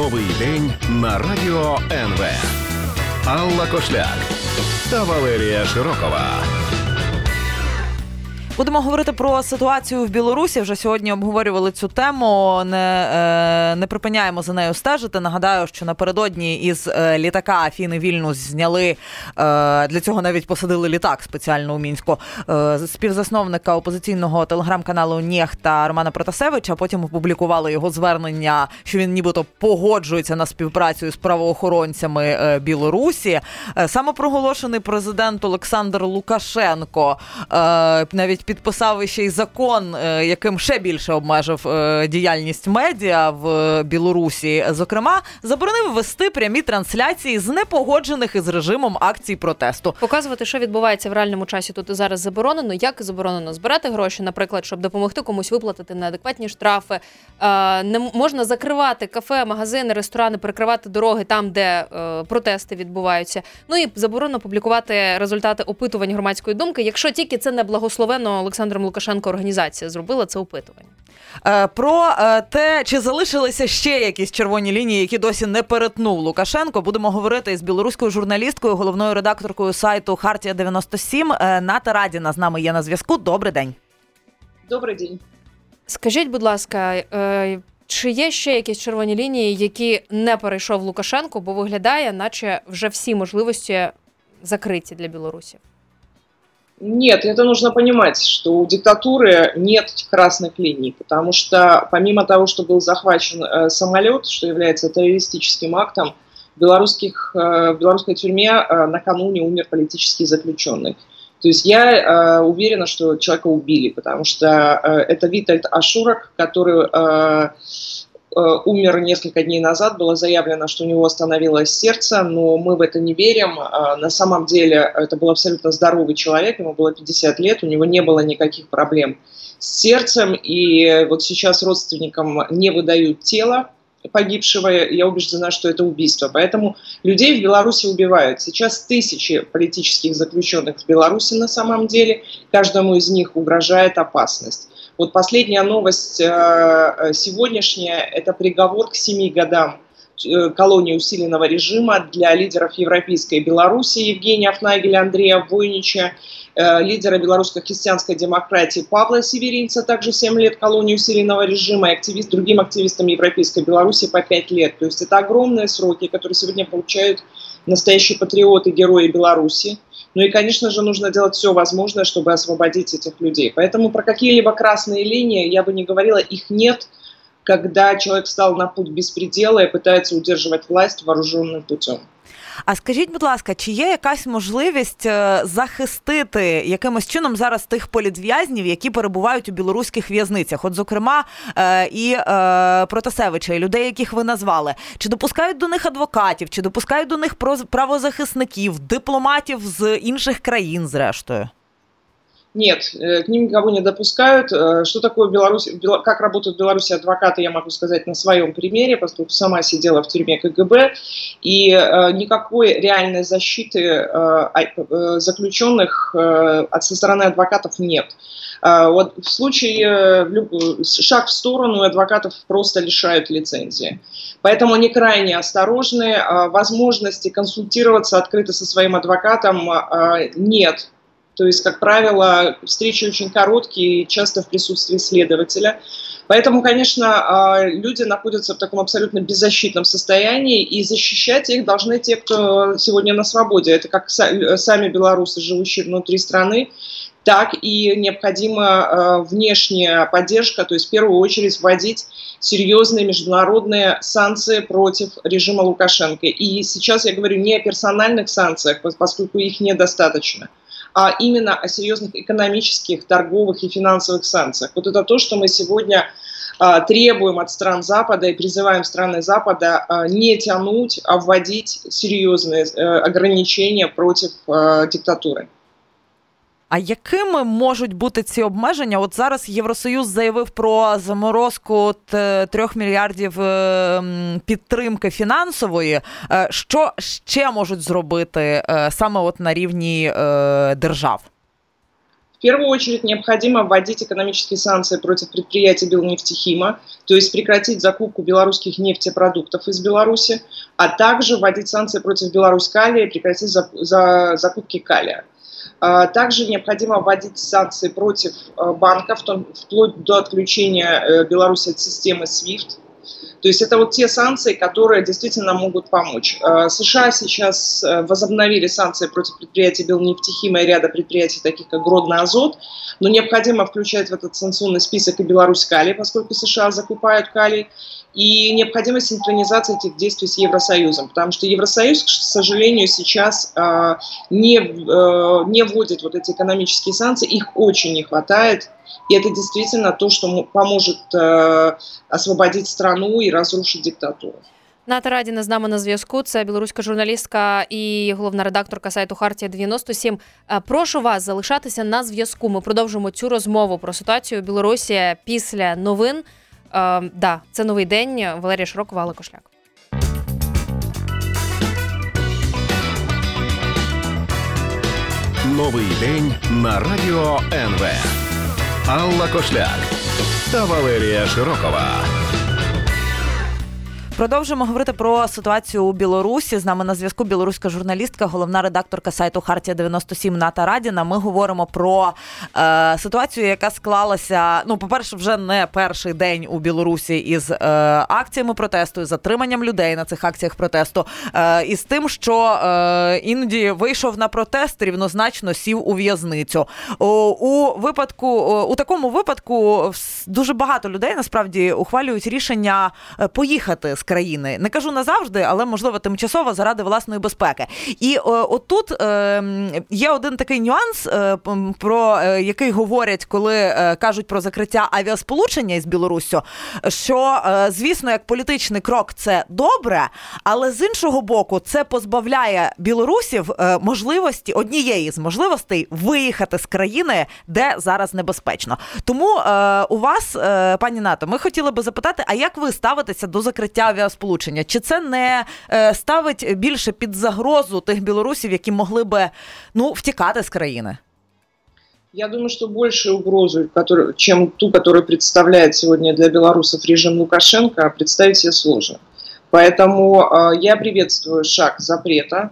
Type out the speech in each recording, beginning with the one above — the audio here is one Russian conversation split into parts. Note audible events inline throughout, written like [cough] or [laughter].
Новий день на радіо НВ. Алла Кошляк та Валерія Широкова. Будемо говорити про ситуацію в Білорусі. Вже сьогодні обговорювали цю тему. Не е, не припиняємо за нею стежити. Нагадаю, що напередодні із е, літака Афіни Вільнюс зняли е, для цього навіть посадили літак спеціально у мінську співзасновника опозиційного телеграм-каналу Нєхта Романа Протасевича. Потім опублікували його звернення, що він нібито погоджується на співпрацю з правоохоронцями Білорусі. Самопроголошений президент Олександр Лукашенко навіть підписав ще й закон, е, яким ще більше обмежив е, діяльність медіа в Білорусі. Зокрема, заборонив вести прямі трансляції з непогоджених із режимом акцій протесту. Показувати, що відбувається в реальному часі тут і зараз заборонено. Як заборонено збирати гроші, наприклад, щоб допомогти комусь виплатити неадекватні штрафи. Е, не можна закривати кафе, магазини, ресторани, перекривати дороги там, де протести відбуваються. Ну і заборонено публікувати результати опитувань громадської думки, якщо тільки це не благословено Олександром Лукашенко організація зробила це опитування. Е, про е, те, чи залишилися ще якісь червоні лінії, які досі не перетнув Лукашенко, будемо говорити із білоруською журналісткою, головною редакторкою сайту Хартія 97 е, Ната Радіна з нами є на зв'язку. Добрий день. Добрий день. Скажіть, будь ласка, чи є ще якісь червоні лінії, які не перейшов Лукашенко, бо виглядає, наче вже всі можливості закриті для Білорусі? Нет, это нужно понимать, что у диктатуры нет красных линий, потому что помимо того, что был захвачен э, самолет, что является террористическим актом, в, белорусских, э, в белорусской тюрьме э, накануне умер политический заключенный. То есть я э, уверена, что человека убили, потому что э, это Витальд Ашурок, который Э, умер несколько дней назад, было заявлено, что у него остановилось сердце, но мы в это не верим. А, на самом деле это был абсолютно здоровый человек, ему было 50 лет, у него не было никаких проблем с сердцем, и вот сейчас родственникам не выдают тело погибшего, я убеждена, что это убийство. Поэтому людей в Беларуси убивают. Сейчас тысячи политических заключенных в Беларуси на самом деле, каждому из них угрожает опасность. Вот последняя новость э, э, сегодняшняя – это приговор к семи годам э, колонии усиленного режима для лидеров Европейской Беларуси Евгения Афнагеля, Андрея Войнича, лидера белорусской христианской демократии Павла Северинца, также 7 лет колонии усиленного режима, и активист, другим активистам Европейской Беларуси по 5 лет. То есть это огромные сроки, которые сегодня получают настоящие патриоты, герои Беларуси. Ну и, конечно же, нужно делать все возможное, чтобы освободить этих людей. Поэтому про какие-либо красные линии я бы не говорила, их нет, когда человек встал на путь беспредела и пытается удерживать власть вооруженным путем. А скажіть, будь ласка, чи є якась можливість е, захистити якимось чином зараз тих політв'язнів, які перебувають у білоруських в'язницях? От, зокрема, е, і е, Протасевича, і людей, яких ви назвали, чи допускають до них адвокатів, чи допускають до них правозахисників, дипломатів з інших країн, зрештою? Нет, э, к ним никого не допускают. Э, что такое Беларусь, как работают в Беларуси адвокаты, я могу сказать на своем примере, поскольку сама сидела в тюрьме КГБ, и э, никакой реальной защиты заключенных со стороны адвокатов нет. Вот в случае шаг в сторону адвокатов просто лишают лицензии. Поэтому они крайне осторожны. Возможности консультироваться открыто со своим адвокатом нет то есть, как правило, встречи очень короткие, часто в присутствии следователя. Поэтому, конечно, а, люди находятся в таком абсолютно беззащитном состоянии, и защищать их должны те, кто сегодня на свободе. Это как сами белорусы, живущие внутри страны, так и необходима а, внешняя поддержка, то есть в первую очередь вводить серьезные международные санкции против режима Лукашенко. И сейчас я говорю не о персональных санкциях, поскольку их недостаточно – а именно о серьезных экономических, торговых и финансовых санкциях. Вот это то, что мы сегодня а, требуем от стран Запада и призываем страны Запада а, не тянуть, а вводить серьезные э, ограничения против а, диктатуры. А якими можуть бути ці обмеження? От зараз Євросоюз заявив про заморозку трьох мільярдів е, підтримки фінансової. Е, що ще можуть зробити е, саме от на рівні держав? В первую очередь необходимо вводить экономические санкции против предприятий Белнефтехима, то есть прекратить закупку белорусских нефтепродуктов из Беларуси, а также вводить санкции против Беларусь калия и прекратить за, за закупки калия. А, также необходимо вводить санкции против э, банков, вплоть до отключения э, Беларуси от системы SWIFT. То есть это вот те санкции, которые действительно могут помочь. Э, США сейчас э, возобновили санкции против предприятий Белнефтехима и ряда предприятий, таких как Гродно Азот, но необходимо включать в этот санкционный список и Беларусь калий, поскольку США закупают калий, и необходимость синхронизации этих действий с Евросоюзом, потому что Евросоюз, к сожалению, сейчас э, не, не вводит вот эти экономические санкции, их очень не хватает, и это действительно то, что поможет э, освободить страну и разрушить диктатуру. Ната Радіна з нами на зв'язку. Це білоруська журналістка і головна редакторка сайту Хартія 97. Е, прошу вас залишатися на зв'язку. Ми продовжимо цю розмову про ситуацію в Білорусі після новин. Е, да, це новий день. Валерія Широкова, Алла Кошляк. Новий день на радіо НВ. Алла Кошляк та Валерія Широкова. Продовжуємо говорити про ситуацію у Білорусі. З нами на зв'язку білоруська журналістка, головна редакторка сайту Хартія 97 Ната Радіна. Ми говоримо про е, ситуацію, яка склалася. Ну, по-перше, вже не перший день у Білорусі із е, акціями протесту, із затриманням людей на цих акціях протесту, е, і тим, що е, іноді вийшов на протест, рівнозначно сів у в'язницю. У випадку у такому випадку дуже багато людей насправді ухвалюють рішення е, поїхати з країни. Не кажу назавжди, але можливо тимчасово заради власної безпеки. І е, отут е, є один такий нюанс, е, про який говорять, коли кажуть про закриття авіасполучення із Білоруссю, що звісно, як політичний крок це добре, але з іншого боку, це позбавляє білорусів можливості однієї з можливостей виїхати з країни, де зараз небезпечно. Тому у вас, пані НАТО, ми хотіли би запитати, а як ви ставитеся до закриття авіасполучення? авіасполучення? Чи це не е, ставить більше під загрозу тих білорусів, які могли би ну втікати з країни? Я думаю, что большую угрозу, который, чем ту, которую представляет сегодня для белорусов режим Лукашенко, представить себе сложно. Поэтому э, я приветствую шаг запрета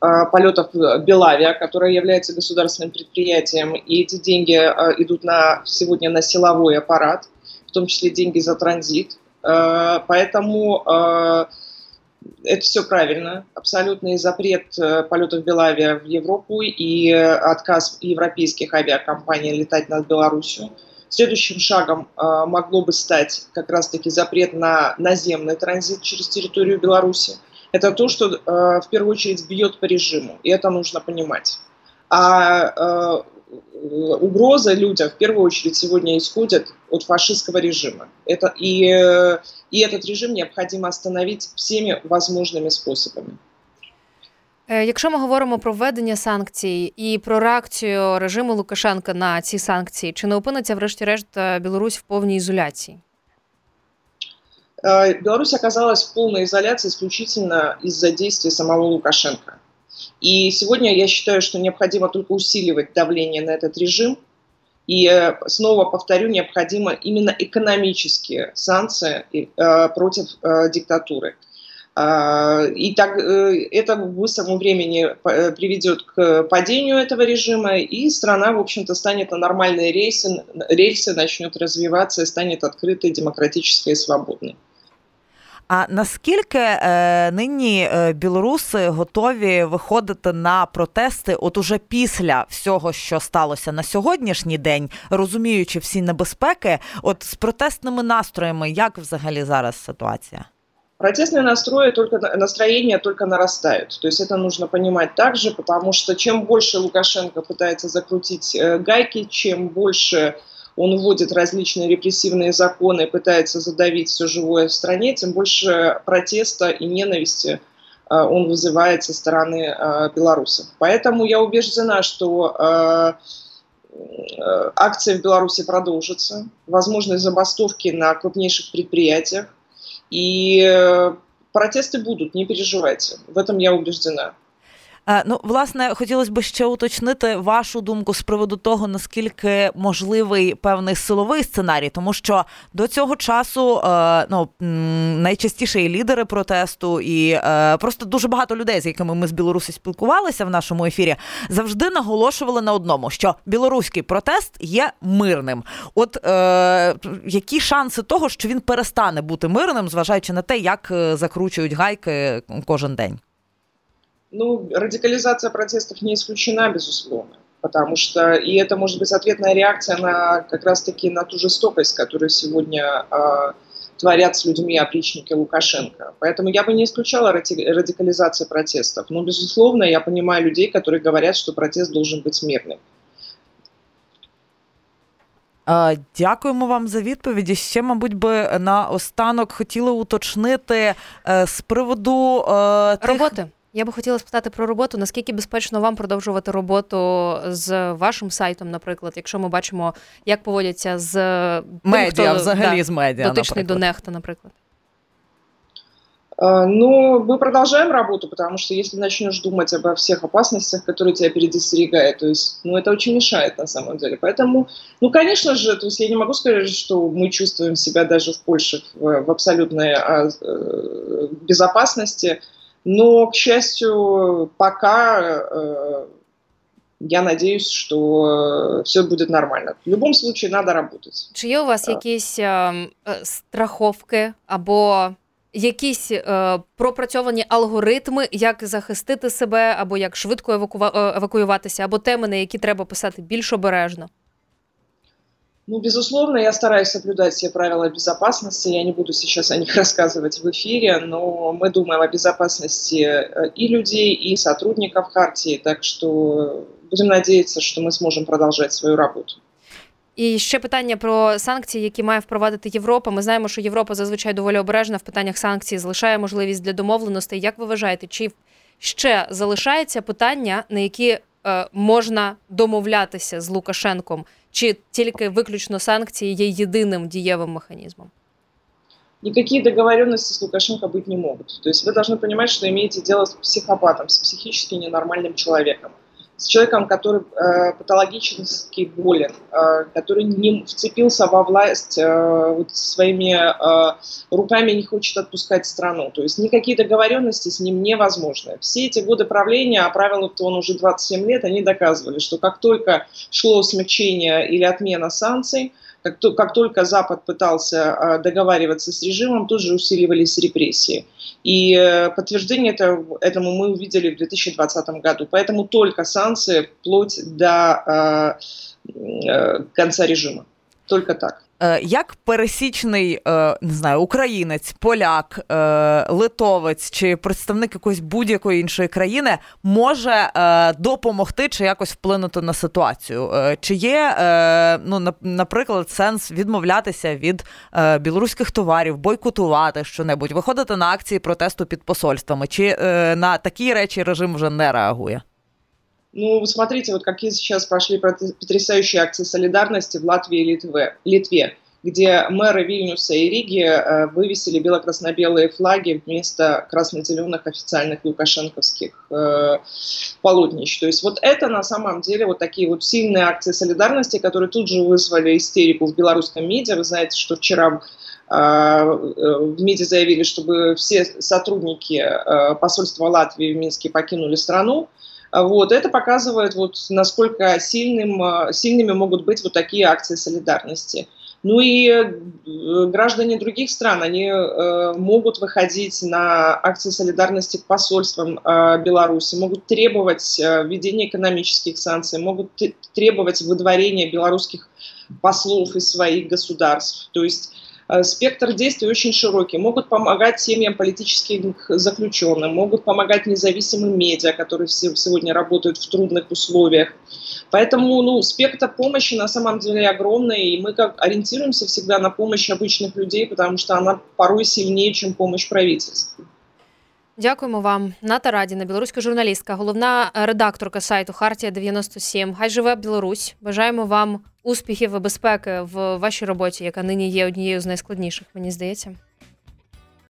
э, полетов Белавия, которая является государственным предприятием, и эти деньги э, идут на, сегодня на силовой аппарат, в том числе деньги за транзит. Э, поэтому э, это все правильно. Абсолютный запрет э, полетов Белавия в Европу и отказ европейских авиакомпаний летать над Беларусью. Следующим шагом могло бы стать как раз-таки запрет на наземный транзит через территорию Беларуси. Это то, что в первую очередь бьет по режиму, и это нужно понимать. А угроза людям в первую очередь сегодня исходит от фашистского режима. Это, и, и этот режим необходимо остановить всеми возможными способами. Якщо ми говоримо про введення санкцій і про реакцію режиму Лукашенка на ці санкції, чи не опиниться, врешті-решт, Білорусь в повній ізоляції? Беларусь оказалась в полной изоляции исключительно из-за действий самого Лукашенко. И сегодня я считаю, что необходимо только усиливать давление на этот режим. И э, снова повторю, необходимо именно экономические санкции э, против э, диктатуры. И так, это в быстром времени приведет к падению этого режима, и страна, в общем-то, станет на нормальные рельсы, рельсы начнет развиваться и станет открытой, демократической и свободной. А наскільки е, нині е, білоруси готові виходити на протести, от уже після всього, що сталося на сьогоднішній день, розуміючи всі небезпеки, от з протестними настроями, як взагалі зараз ситуація? Протестные настрои только, настроения только нарастают. То есть это нужно понимать также, потому что чем больше Лукашенко пытается закрутить э, гайки, чем больше он вводит различные репрессивные законы, пытается задавить все живое в стране, тем больше протеста и ненависти э, он вызывает со стороны э, белорусов. Поэтому я убеждена, что э, акции в Беларуси продолжатся, возможны забастовки на крупнейших предприятиях, и протесты будут, не переживайте, в этом я убеждена. Е, ну, власне, хотілося б ще уточнити вашу думку з приводу того, наскільки можливий певний силовий сценарій, тому що до цього часу е, ну, найчастіше і лідери протесту, і е, просто дуже багато людей, з якими ми з Білорусі спілкувалися в нашому ефірі, завжди наголошували на одному, що білоруський протест є мирним. От е, які шанси того, що він перестане бути мирним, зважаючи на те, як закручують гайки кожен день? Ну, радикализация протестов не исключена, безусловно, потому что и это может быть ответная реакция на как раз-таки на ту жестокость, которую сегодня э, творят с людьми опричники Лукашенко. Поэтому я бы не исключала радикализацию протестов. Но, безусловно, я понимаю людей, которые говорят, что протест должен быть мирным. Дякуємо вам за відповіді. Ще, мабуть, би на останок хотіли уточнити з приводу тих... роботи. Я би хотіла спитати про роботу. Наскільки безпечно вам продовжувати роботу з вашим сайтом, наприклад, якщо ми бачимо, як поводяться з медіа, тим, хто, взагалі да, з медіа, дотичний наприклад. до нехта, наприклад? Ну, мы продолжаем работу, потому что если начнешь думать обо всех опасностях, которые тебя предостерегают, то есть, ну, это очень мешает на самом деле. Поэтому, ну, конечно же, то есть я не могу сказать, что мы чувствуем себя даже в Польше в, в абсолютной а, э, безопасности, но, к счастью, пока э, я надеюсь, что все будет нормально. В любом случае, надо работать. Чи є у вас якісь е, страховки або якісь е, пропрацьовані алгоритми, як захистити себе, або як швидко евакува- евакуюватися, або теми, на які треба писати більш обережно? Ну, безусловно, я стараюсь соблюдать все правила безопасности. Я не буду сейчас о них [laughs] рассказывать в эфире, но мы думаем о безопасности э, и людей, и сотрудников Хартии, так что будем надеяться, что мы сможем продолжать свою работу. І ще питання про санкції, які має впровадити Європа. Ми знаємо, що Європа зазвичай доволі обережна в питаннях санкцій, залишає можливість для домовленостей. Як ви вважаєте, чи ще залишається питання, на які е, можна домовлятися з Лукашенком? Чи тільки виключно санкції є єдиним дієвим механізмом? Никакие договоренности с Лукашенко быть не могут. То есть вы должны понимать, что имеете дело с психопатом, с психически ненормальным человеком с человеком, который э, патологически болен, э, который не вцепился во власть э, вот своими э, руками, не хочет отпускать страну. То есть никакие договоренности с ним невозможны. Все эти годы правления, а правило-то он уже 27 лет, они доказывали, что как только шло смягчение или отмена санкций, как, то, как только Запад пытался э, договариваться с режимом, тут же усиливались репрессии. И э, подтверждение это, этому мы увидели в 2020 году. Поэтому только санкции вплоть до э, конца режима. Только так. Е, як пересічний е, не знаю, українець, поляк, е, литовець чи представник якоїсь будь-якої іншої країни може допомогти чи якось вплинути на ситуацію? Чи є, ну, наприклад, сенс відмовлятися від білоруських товарів, бойкотувати щонебудь, виходити на акції протесту під посольствами? Чи на такі речі режим вже не реагує? Ну, смотрите, вот какие сейчас прошли потрясающие акции солидарности в Латвии и Литве, Литве где мэры Вильнюса и Риги э, вывесили бело-красно-белые флаги вместо красно-зеленых официальных лукашенковских э, полотнищ. То есть вот это на самом деле вот такие вот сильные акции солидарности, которые тут же вызвали истерику в белорусском медиа. Вы знаете, что вчера э, в МИДе заявили, чтобы все сотрудники посольства Латвии в Минске покинули страну. Вот, это показывает, вот, насколько сильным, э, сильными могут быть вот такие акции солидарности. Ну и э, граждане других стран, они э, могут выходить на акции солидарности к посольствам э, Беларуси, могут требовать э, введения экономических санкций, могут требовать выдворения белорусских послов из своих государств. То есть спектр действий очень широкий. Могут помогать семьям политических заключенным, могут помогать независимым медиа, которые сегодня работают в трудных условиях. Поэтому ну, спектр помощи на самом деле огромный, и мы как ориентируемся всегда на помощь обычных людей, потому что она порой сильнее, чем помощь правительства. Дякуємо вам, Ната Радіна, білоруська журналістка, головна редакторка сайту Хартія 97. Хай живе Білорусь. Бажаємо вам успіхів і безпеки в вашій роботі, яка нині є однією з найскладніших, мені здається.